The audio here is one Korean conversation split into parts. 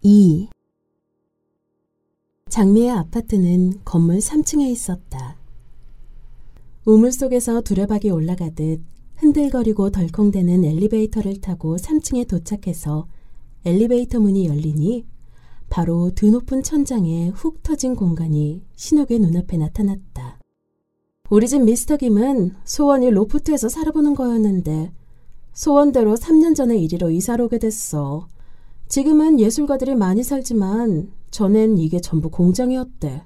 2. 장미의 아파트는 건물 3층에 있었다. 우물 속에서 두레박이 올라가듯 흔들거리고 덜컹대는 엘리베이터를 타고 3층에 도착해서 엘리베이터 문이 열리니 바로 드높은 천장에 훅 터진 공간이 신옥의 눈앞에 나타났다. 우리 집 미스터 김은 소원이 로프트에서 살아보는 거였는데 소원대로 3년 전에 이리로 이사를 오게 됐어. 지금은 예술가들이 많이 살지만 전엔 이게 전부 공장이었대.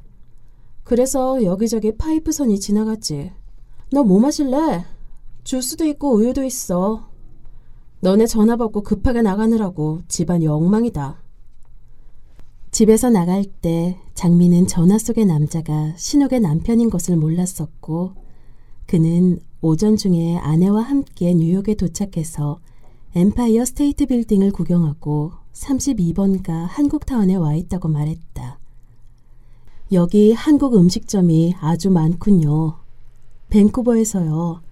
그래서 여기저기 파이프선이 지나갔지. 너 뭐 마실래? 주스도 있고 우유도 있어. 너네 전화 받고 급하게 나가느라고 집안이 엉망이다. 집에서 나갈 때 장미는 전화 속의 남자가 신옥의 남편인 것을 몰랐었고 그는 오전 중에 아내와 함께 뉴욕에 도착해서 엠파이어 스테이트 빌딩을 구경하고 32번가 한국타운에 와 있다고 말했다. 여기 한국 음식점이 아주 많군요. 밴쿠버에서요.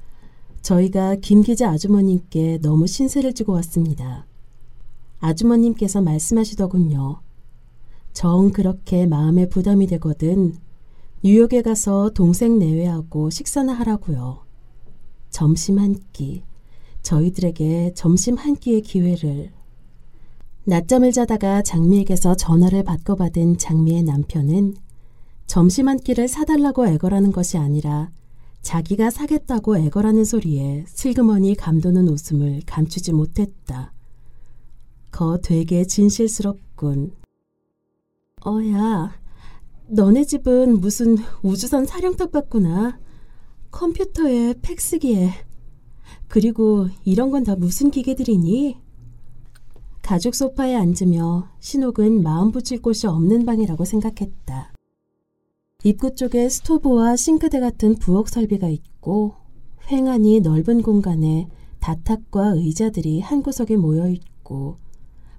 저희가 김 기자 아주머님께 너무 신세를 지고 왔습니다. 아주머님께서 말씀하시더군요. 정 그렇게 마음에 부담이 되거든 뉴욕에 가서 동생 내외하고 식사나 하라고요. 점심 한 끼, 저희들에게 점심 한 끼의 기회를. 낮잠을 자다가 장미에게서 전화를 받고 받은 장미의 남편은 점심 한 끼를 사달라고 애걸하는 것이 아니라 자기가 사겠다고 애걸하는 소리에 슬그머니 감도는 웃음을 감추지 못했다. 거 되게 진실스럽군. 어야, 너네 집은 무슨 우주선 사령탑 같구나. 컴퓨터에 팩스기에. 그리고 이런 건 다 무슨 기계들이니? 가죽 소파에 앉으며 신옥은 마음 붙일 곳이 없는 방이라고 생각했다. 입구 쪽에 스토브와 싱크대 같은 부엌 설비가 있고 횡하니 넓은 공간에 다탁과 의자들이 한 구석에 모여 있고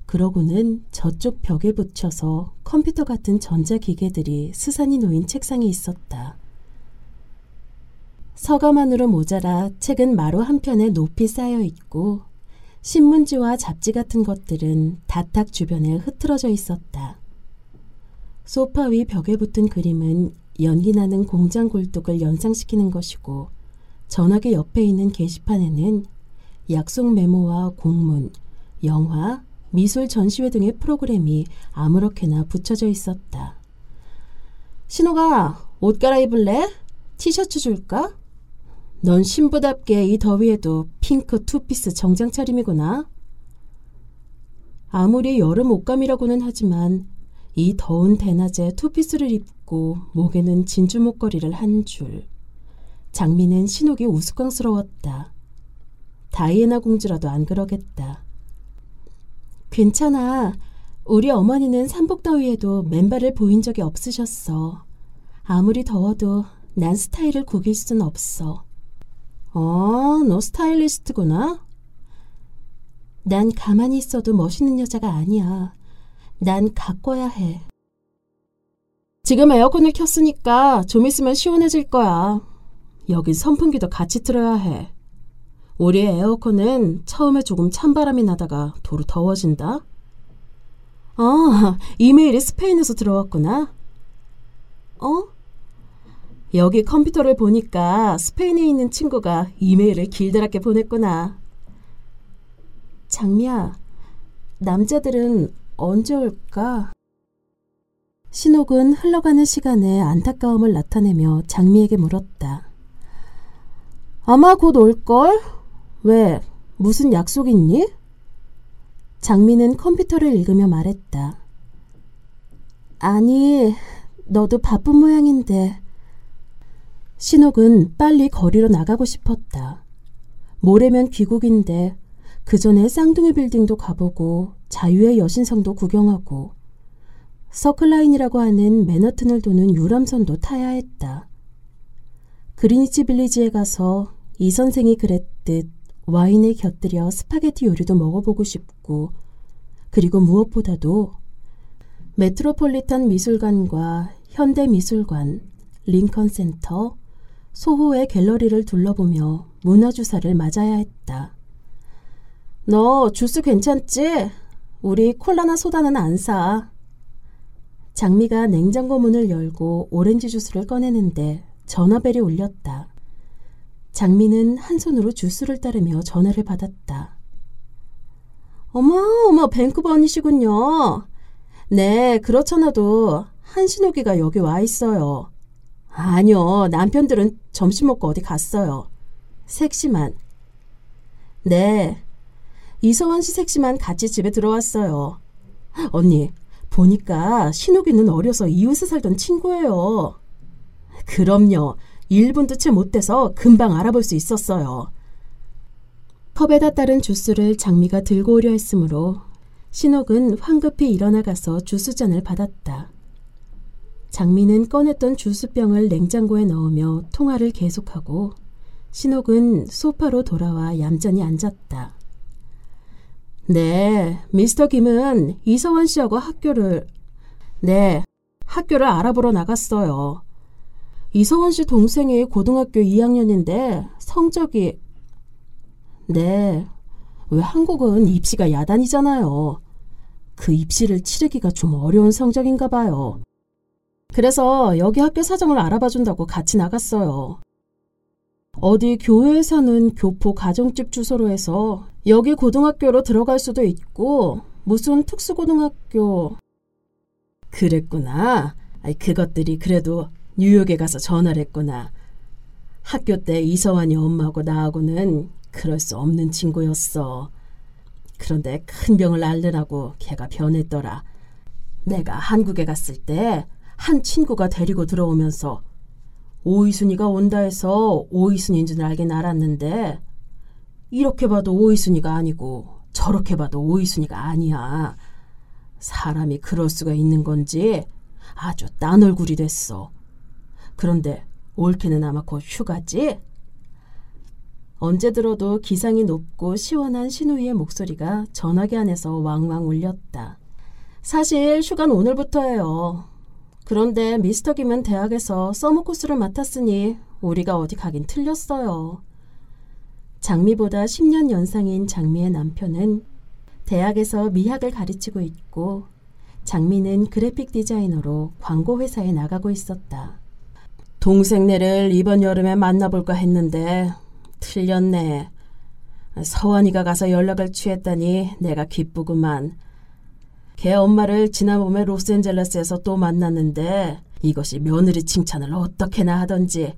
그러고는 저쪽 벽에 붙여서 컴퓨터 같은 전자기계들이 스산이 놓인 책상이 있었다. 서가만으로 모자라 책은 마루 한편에 높이 쌓여 있고 신문지와 잡지 같은 것들은 다탁 주변에 흐트러져 있었다. 소파 위 벽에 붙은 그림은 연기나는 공장 굴뚝을 연상시키는 것이고 전화기 옆에 있는 게시판에는 약속 메모와 공문, 영화, 미술 전시회 등의 프로그램이 아무렇게나 붙여져 있었다. 신호가 옷 갈아입을래? 티셔츠 줄까? 넌 신부답게 이 더위에도 핑크 투피스 정장 차림이구나. 아무리 여름 옷감이라고는 하지만 이 더운 대낮에 투피스를 입고 목에는 진주 목걸이를 한 줄. 장미는 신옥이 우스꽝스러웠다. 다이애나 공주라도 안 그러겠다. 괜찮아. 우리 어머니는 삼복 더위에도 맨발을 보인 적이 없으셨어. 아무리 더워도 난 스타일을 구길 순 없어. 어, 너 스타일리스트구나? 난 가만히 있어도 멋있는 여자가 아니야. 난 가꿔야 해. 지금 에어컨을 켰으니까 좀 있으면 시원해질 거야. 여기 선풍기도 같이 틀어야 해. 우리 에어컨은 처음에 조금 찬바람이 나다가 도로 더워진다. 아, 이메일이 스페인에서 들어왔구나. 어? 여기 컴퓨터를 보니까 스페인에 있는 친구가 이메일을 길다랗게 보냈구나. 장미야, 남자들은 언제 올까? 신옥은 흘러가는 시간에 안타까움을 나타내며 장미에게 물었다. 아마 곧 올걸? 왜? 무슨 약속 있니? 장미는 컴퓨터를 읽으며 말했다. 아니, 너도 바쁜 모양인데. 신옥은 빨리 거리로 나가고 싶었다. 모레면 귀국인데 그 전에 쌍둥이 빌딩도 가보고 자유의 여신상도 구경하고 Circle Line이라고 하는 맨하튼을 도는 유람선도 타야 했다. 그리니치 빌리지에 가서 이 선생이 그랬듯 와인에 곁들여 스파게티 요리도 먹어보고 싶고 그리고 무엇보다도 메트로폴리탄 미술관과 현대미술관, 링컨센터, 소호의 갤러리를 둘러보며 문화주사를 맞아야 했다. 너 주스 괜찮지? 우리 콜라나 소다는 안 사. 장미가 냉장고 문을 열고 오렌지 주스를 꺼내는데 전화벨이 울렸다. 장미는 한 손으로 주스를 따르며 전화를 받았다. 어머, 어머, 밴쿠버 언니시군요. 네, 그렇잖아도 한신호기가 여기 와 있어요. 아니요, 남편들은 점심 먹고 어디 갔어요. 섹시만. 네, 이서원 씨 섹시만 같이 집에 들어왔어요. 언니, 보니까 신욱이는 어려서 이웃에 살던 친구예요. 그럼요. 1분도 채 못 돼서 금방 알아볼 수 있었어요. 컵에다 따른 주스를 장미가 들고 오려 했으므로 신옥은 황급히 일어나가서 주스잔을 받았다. 장미는 꺼냈던 주스병을 냉장고에 넣으며 통화를 계속하고 신옥은 소파로 돌아와 얌전히 앉았다. 네, 미스터 김은 이서원 씨하고 학교를, 네, 학교를 알아보러 나갔어요. 이서원 씨 동생이 고등학교 2학년인데 성적이, 네, 왜 한국은 입시가 야단이잖아요. 그 입시를 치르기가 좀 어려운 성적인가 봐요. 그래서 여기 학교 사정을 알아봐 준다고 같이 나갔어요. 어디 교회에 사는 교포 가정집 주소로 해서 여기 고등학교로 들어갈 수도 있고 무슨 특수고등학교 그랬구나. 아이, 그것들이 그래도 뉴욕에 가서 전화를 했구나. 학교 때 이서환이 엄마하고 나하고는 그럴 수 없는 친구였어. 그런데 큰 병을 앓느라고 걔가 변했더라. 내가 한국에 갔을 때 한 친구가 데리고 들어오면서 오이순이가 온다 해서 오이순인 줄 알긴 알았는데 이렇게 봐도 오이순이가 아니고 저렇게 봐도 오이순이가 아니야. 사람이 그럴 수가 있는 건지 아주 딴 얼굴이 됐어. 그런데 올케는 아마 곧 휴가지? 언제 들어도 기상이 높고 시원한 신우이의 목소리가 전화기 안에서 왕왕 울렸다. 사실 휴가는 오늘부터예요. 그런데 미스터 김은 대학에서 서머 코스를 맡았으니 우리가 어디 가긴 틀렸어요. 장미보다 10년 연상인 장미의 남편은 대학에서 미학을 가르치고 있고 장미는 그래픽 디자이너로 광고 회사에 나가고 있었다. 동생네를 이번 여름에 만나볼까 했는데 틀렸네. 서원이가 가서 연락을 취했다니 내가 기쁘구만. 걔 엄마를 지난 봄에 로스앤젤레스에서 또 만났는데 이것이 며느리 칭찬을 어떻게나 하던지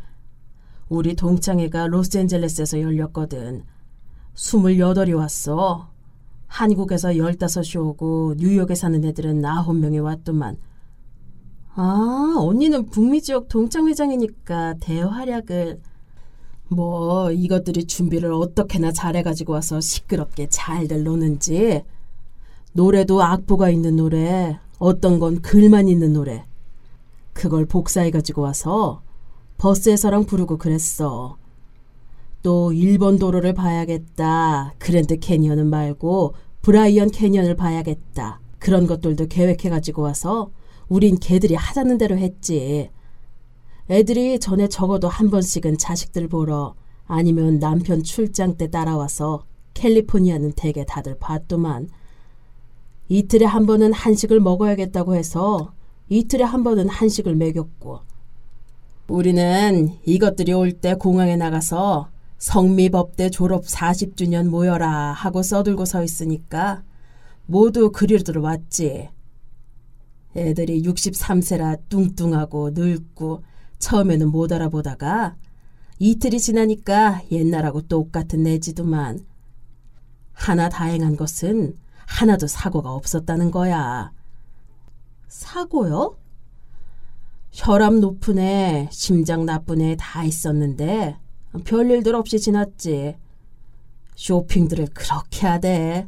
우리 동창회가 로스앤젤레스에서 열렸거든. 28이 왔어. 한국에서 15이 오고 뉴욕에 사는 애들은 9명이 왔더만. 아, 언니는 북미 지역 동창회장이니까 대활약을 뭐 이것들이 준비를 어떻게나 잘해가지고 와서 시끄럽게 잘들 노는지 노래도 악보가 있는 노래, 어떤 건 글만 있는 노래. 그걸 복사해가지고 와서 버스에서랑 부르고 그랬어. 또 일본 도로를 봐야겠다. 그랜드 캐니언은 말고 브라이언 캐니언을 봐야겠다. 그런 것들도 계획해가지고 와서 우린 걔들이 하자는 대로 했지. 애들이 전에 적어도 한 번씩은 자식들 보러 아니면 남편 출장 때 따라와서 캘리포니아는 대개 다들 봤더만 이틀에 한 번은 한식을 먹어야겠다고 해서 이틀에 한 번은 한식을 먹였고 우리는 이것들이 올 때 공항에 나가서 성미법대 졸업 40주년 모여라 하고 써들고 서 있으니까 모두 그리로 들어왔지. 애들이 63세라 뚱뚱하고 늙고 처음에는 못 알아보다가 이틀이 지나니까 옛날하고 똑같은 내지도만 하나 다행한 것은 하나도 사고가 없었다는 거야. 사고요? 혈압 높은 애, 심장 나쁜 애 다 있었는데 별일들 없이 지났지. 쇼핑들을 그렇게 하대.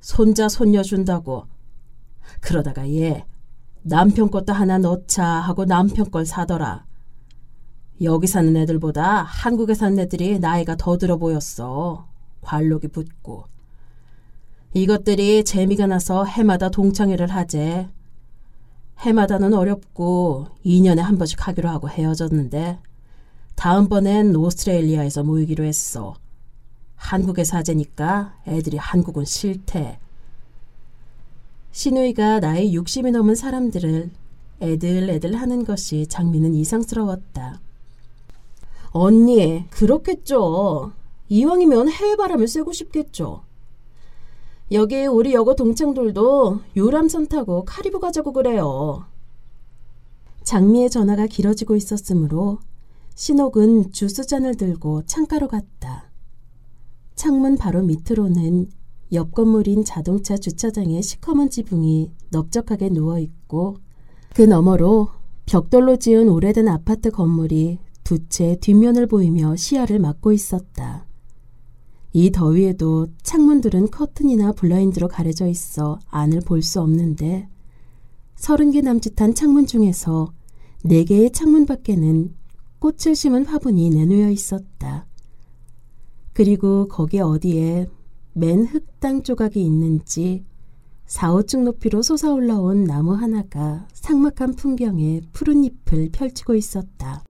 손자 손녀 준다고. 그러다가 얘 남편 것도 하나 넣자 하고 남편 걸 사더라. 여기 사는 애들보다 한국에 사는 애들이 나이가 더 들어 보였어. 관록이 붙고. 이것들이 재미가 나서 해마다 동창회를 하재. 해마다는 어렵고 2년에 한 번씩 하기로 하고 헤어졌는데 다음번엔 오스트레일리아에서 모이기로 했어. 한국에 사재니까 애들이 한국은 싫대. 신우이가 나이 60이 넘은 사람들을 애들 애들 하는 것이 장미는 이상스러웠다. 언니, 그렇겠죠. 이왕이면 해외 바람을 쐬고 싶겠죠. 여기 우리 여고 동창들도 유람선 타고 카리브 가자고 그래요. 장미의 전화가 길어지고 있었으므로 신옥은 주스잔을 들고 창가로 갔다. 창문 바로 밑으로는 옆 건물인 자동차 주차장의 시커먼 지붕이 넓적하게 누워 있고 그 너머로 벽돌로 지은 오래된 아파트 건물이 두 채 뒷면을 보이며 시야를 막고 있었다. 이 더위에도 창문들은 커튼이나 블라인드로 가려져 있어 안을 볼 수 없는데 서른 개 남짓한 창문 중에서 네 개의 창문 밖에는 꽃을 심은 화분이 내놓여 있었다. 그리고 거기 어디에 맨 흙땅 조각이 있는지 4, 5층 높이로 솟아올라온 나무 하나가 삭막한 풍경에 푸른 잎을 펼치고 있었다.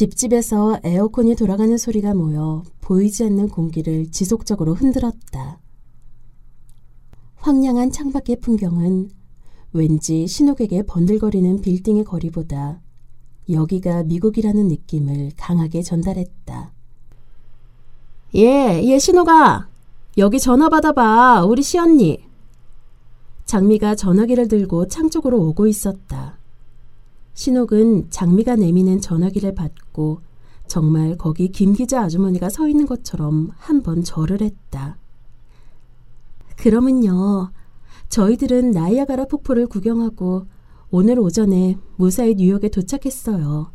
집집에서 에어컨이 돌아가는 소리가 모여 보이지 않는 공기를 지속적으로 흔들었다. 황량한 창밖의 풍경은 왠지 신옥에게 번들거리는 빌딩의 거리보다 여기가 미국이라는 느낌을 강하게 전달했다. 예, 예, 신호가. 여기 전화 받아봐. 우리 시언니. 장미가 전화기를 들고 창 쪽으로 오고 있었다. 신옥은 장미가 내미는 전화기를 받고 정말 거기 김 기자 아주머니가 서 있는 것처럼 한 번 절을 했다. 그러면요. 저희들은 나이아가라 폭포를 구경하고 오늘 오전에 무사히 뉴욕에 도착했어요.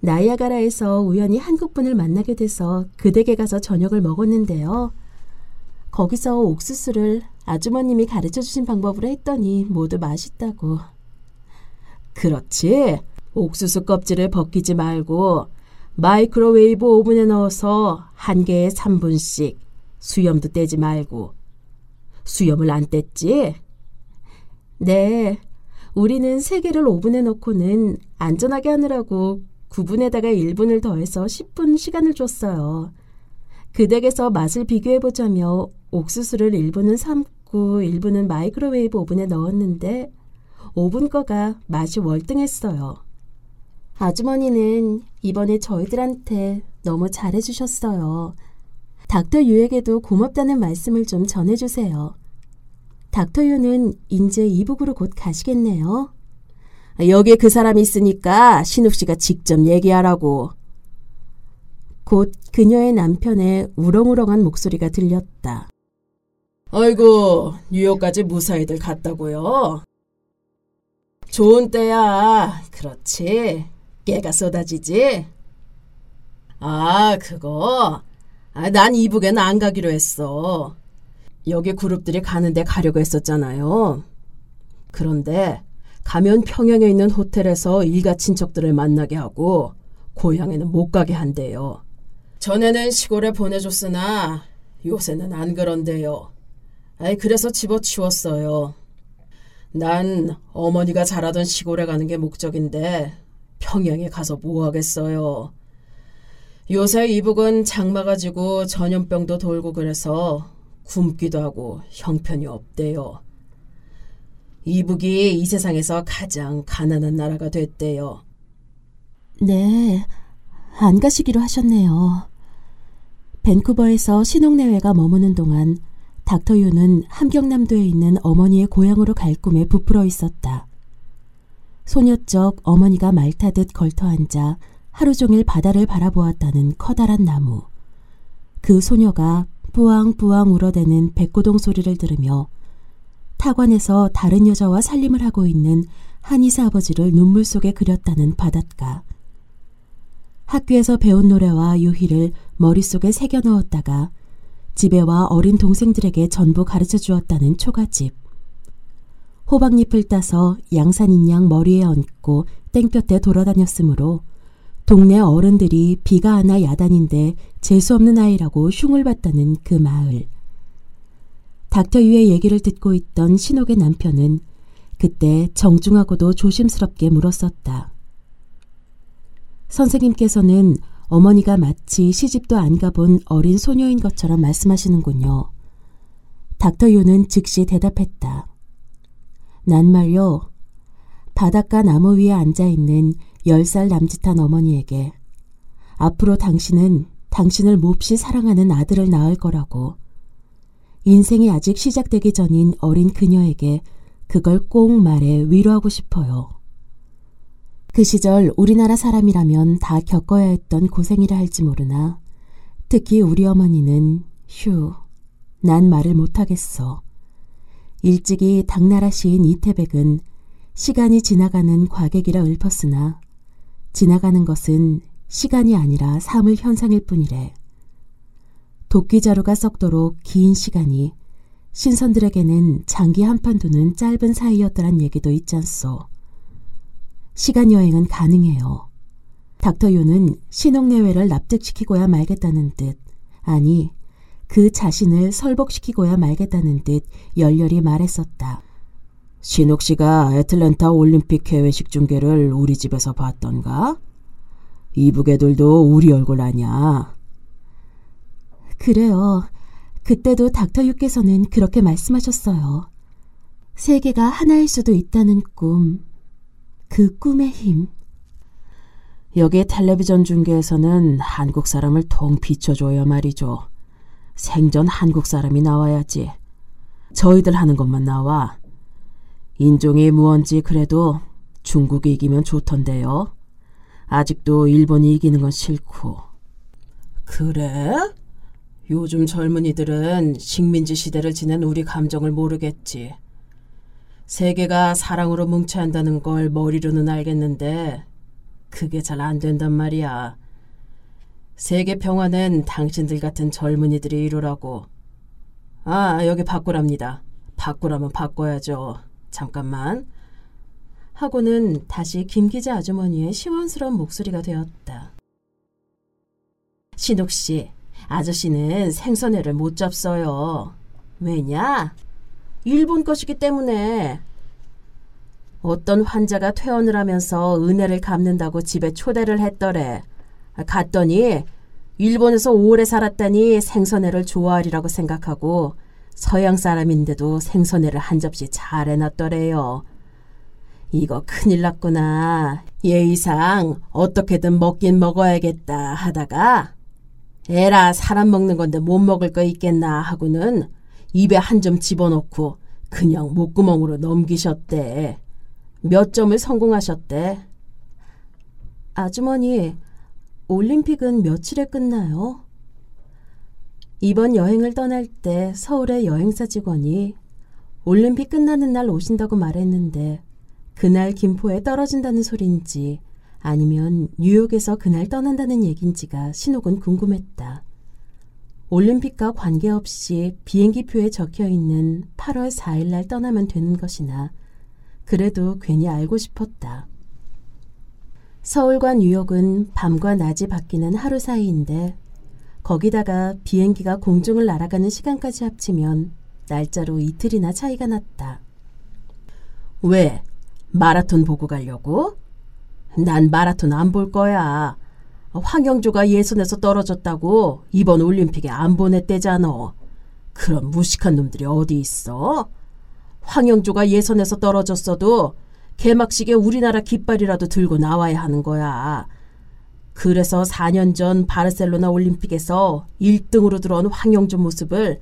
나이아가라에서 우연히 한국분을 만나게 돼서 그 댁에 가서 저녁을 먹었는데요. 거기서 옥수수를 아주머님이 가르쳐 주신 방법으로 했더니 모두 맛있다고. 그렇지. 옥수수 껍질을 벗기지 말고 마이크로웨이브 오븐에 넣어서 한 개에 3분씩 수염도 떼지 말고 수염을 안 뗐지? 네. 우리는 세 개를 오븐에 넣고는 안전하게 하느라고 9분에다가 1분을 더해서 10분 시간을 줬어요. 그 댁에서 맛을 비교해 보자며 옥수수를 1분은 삶고 1분은 마이크로웨이브 오븐에 넣었는데 5분 거가 맛이 월등했어요. 아주머니는 이번에 저희들한테 너무 잘해주셨어요. 닥터 유에게도 고맙다는 말씀을 좀 전해주세요. 닥터 유는 인제 이북으로 곧 가시겠네요. 여기에 그 사람이 있으니까 신욱 씨가 직접 얘기하라고. 곧 그녀의 남편의 우렁우렁한 목소리가 들렸다. 아이고, 뉴욕까지 무사히들 갔다고요? 좋은 때야. 그렇지. 깨가 쏟아지지? 아, 그거. 아, 난 이북에는 안 가기로 했어. 여기 그룹들이 가는데 가려고 했었잖아요. 그런데 가면 평양에 있는 호텔에서 일가 친척들을 만나게 하고 고향에는 못 가게 한대요. 전에는 시골에 보내줬으나 요새는 안 그런데요. 아이 그래서 집어치웠어요. 난 어머니가 자라던 시골에 가는 게 목적인데 평양에 가서 뭐 하겠어요. 요새 이북은 장마 가지고 전염병도 돌고 그래서 굶기도 하고 형편이 없대요. 이북이 이 세상에서 가장 가난한 나라가 됐대요. 네, 안 가시기로 하셨네요. 밴쿠버에서 신혼내외가 머무는 동안 닥터 유는 함경남도에 있는 어머니의 고향으로 갈 꿈에 부풀어 있었다. 소녀적 어머니가 말 타듯 걸터 앉아 하루 종일 바다를 바라보았다는 커다란 나무. 그 소녀가 뿌앙뿌앙 울어대는 백고동 소리를 들으며 타관에서 다른 여자와 살림을 하고 있는 한의사 아버지를 눈물 속에 그렸다는 바닷가. 학교에서 배운 노래와 유희를 머릿속에 새겨 넣었다가 집에 와 어린 동생들에게 전부 가르쳐 주었다는 초가집. 호박잎을 따서 양산인 양 머리에 얹고 땡볕에 돌아다녔으므로 동네 어른들이 비가 하나 야단인데 재수없는 아이라고 흉을 봤다는 그 마을. 닥터 유의 얘기를 듣고 있던 신옥의 남편은 그때 정중하고도 조심스럽게 물었었다. 선생님께서는 어머니가 마치 시집도 안 가본 어린 소녀인 것처럼 말씀하시는군요. 닥터 요는 즉시 대답했다. 난 말요. 바닷가 나무 위에 앉아있는 열살 남짓한 어머니에게 앞으로 당신은 당신을 몹시 사랑하는 아들을 낳을 거라고 인생이 아직 시작되기 전인 어린 그녀에게 그걸 꼭 말해 위로하고 싶어요. 그 시절 우리나라 사람이라면 다 겪어야 했던 고생이라 할지 모르나 특히 우리 어머니는 휴, 난 말을 못하겠어. 일찍이 당나라 시인 이태백은 시간이 지나가는 과객이라 읊었으나 지나가는 것은 시간이 아니라 사물 현상일 뿐이래. 도끼자루가 썩도록 긴 시간이 신선들에게는 장기 한판 두는 짧은 사이였더란 얘기도 있잖소. 시간 여행은 가능해요. 닥터 요는 신혼내외를 납득시키고야 말겠다는 듯, 아니, 그 자신을 설복시키고야 말겠다는 듯 열렬히 말했었다. 신옥 씨가 애틀랜타 올림픽 개회식 중계를 우리 집에서 봤던가? 이북 애들도 우리 얼굴 아냐? 그래요. 그때도 닥터 유께서는 그렇게 말씀하셨어요. 세계가 하나일 수도 있다는 꿈. 그 꿈의 힘. 여기 텔레비전 중계에서는 한국 사람을 통 비춰줘야 말이죠. 생전 한국 사람이 나와야지. 저희들 하는 것만 나와. 인종이 무언지 그래도 중국이 이기면 좋던데요. 아직도 일본이 이기는 건 싫고. 그래? 요즘 젊은이들은 식민지 시대를 지낸 우리 감정을 모르겠지. 세계가 사랑으로 뭉쳐야 한다는 걸 머리로는 알겠는데 그게 잘 안 된단 말이야. 세계 평화는 당신들 같은 젊은이들이 이루라고. 아, 여기 바꾸랍니다. 바꾸라면 바꿔야죠. 잠깐만. 하고는 다시 김 기자 아주머니의 시원스러운 목소리가 되었다. 신옥 씨, 아저씨는 생선회를 못 잡어요. 왜냐? 일본 것이기 때문에. 어떤 환자가 퇴원을 하면서 은혜를 갚는다고 집에 초대를 했더래. 갔더니 일본에서 오래 살았다니 생선회를 좋아하리라고 생각하고 서양 사람인데도 생선회를 한 접시 잘 해놨더래요. 이거 큰일 났구나. 예의상 어떻게든 먹긴 먹어야겠다 하다가 에라 사람 먹는 건데 못 먹을 거 있겠나 하고는 입에 한 점 집어넣고 그냥 목구멍으로 넘기셨대. 몇 점을 성공하셨대. 아주머니, 올림픽은 며칠에 끝나요? 이번 여행을 떠날 때 서울의 여행사 직원이 올림픽 끝나는 날 오신다고 말했는데 그날 김포에 떨어진다는 소린지 아니면 뉴욕에서 그날 떠난다는 얘긴지가 신옥은 궁금했다. 올림픽과 관계없이 비행기표에 적혀 있는 8월 4일 날 떠나면 되는 것이나 그래도 괜히 알고 싶었다. 서울과 뉴욕은 밤과 낮이 바뀌는 하루 사이인데 거기다가 비행기가 공중을 날아가는 시간까지 합치면 날짜로 이틀이나 차이가 났다. 왜? 마라톤 보고 가려고? 난 마라톤 안 볼 거야. 황영조가 예선에서 떨어졌다고 이번 올림픽에 안 보냈대잖아. 그런 무식한 놈들이 어디 있어? 황영조가 예선에서 떨어졌어도 개막식에 우리나라 깃발이라도 들고 나와야 하는 거야. 그래서 4년 전 바르셀로나 올림픽에서 1등으로 들어온 황영조 모습을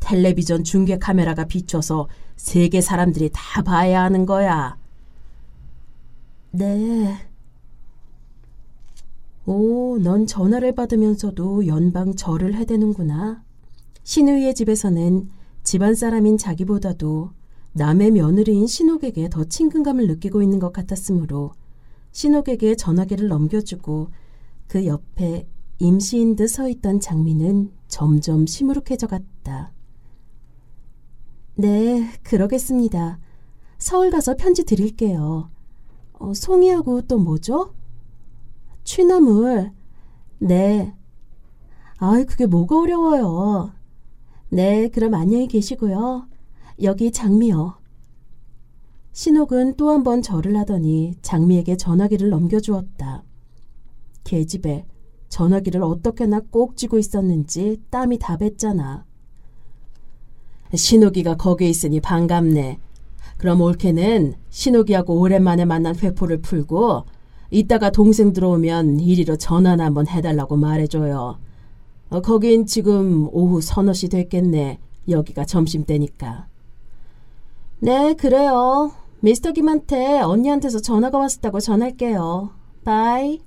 텔레비전 중계 카메라가 비춰서 세계 사람들이 다 봐야 하는 거야. 네. 오, 넌 전화를 받으면서도 연방 절을 해대는구나. 신우이의 집에서는 집안 사람인 자기보다도 남의 며느리인 신옥에게 더 친근감을 느끼고 있는 것 같았으므로 신옥에게 전화기를 넘겨주고 그 옆에 임시인 듯 서 있던 장미는 점점 시무룩해져 갔다. 네, 그러겠습니다. 서울 가서 편지 드릴게요. 어, 송이하고 또 뭐죠? 취나물. 네. 아이, 그게 뭐가 어려워요. 네, 그럼 안녕히 계시고요. 여기 장미요. 신옥은 또 한 번 절을 하더니 장미에게 전화기를 넘겨주었다. 계집애, 전화기를 어떻게나 꼭 쥐고 있었는지 땀이 다 뱄잖아. 신호기가 거기 있으니 반갑네. 그럼 올케는 신호기하고 오랜만에 만난 회포를 풀고 이따가 동생 들어오면 이리로 전화나 한번 해달라고 말해줘요. 어, 거긴 지금 오후 서너 시 됐겠네. 여기가 점심때니까. 네, 그래요. 미스터 김한테 언니한테서 전화가 왔었다고 전할게요. 바이.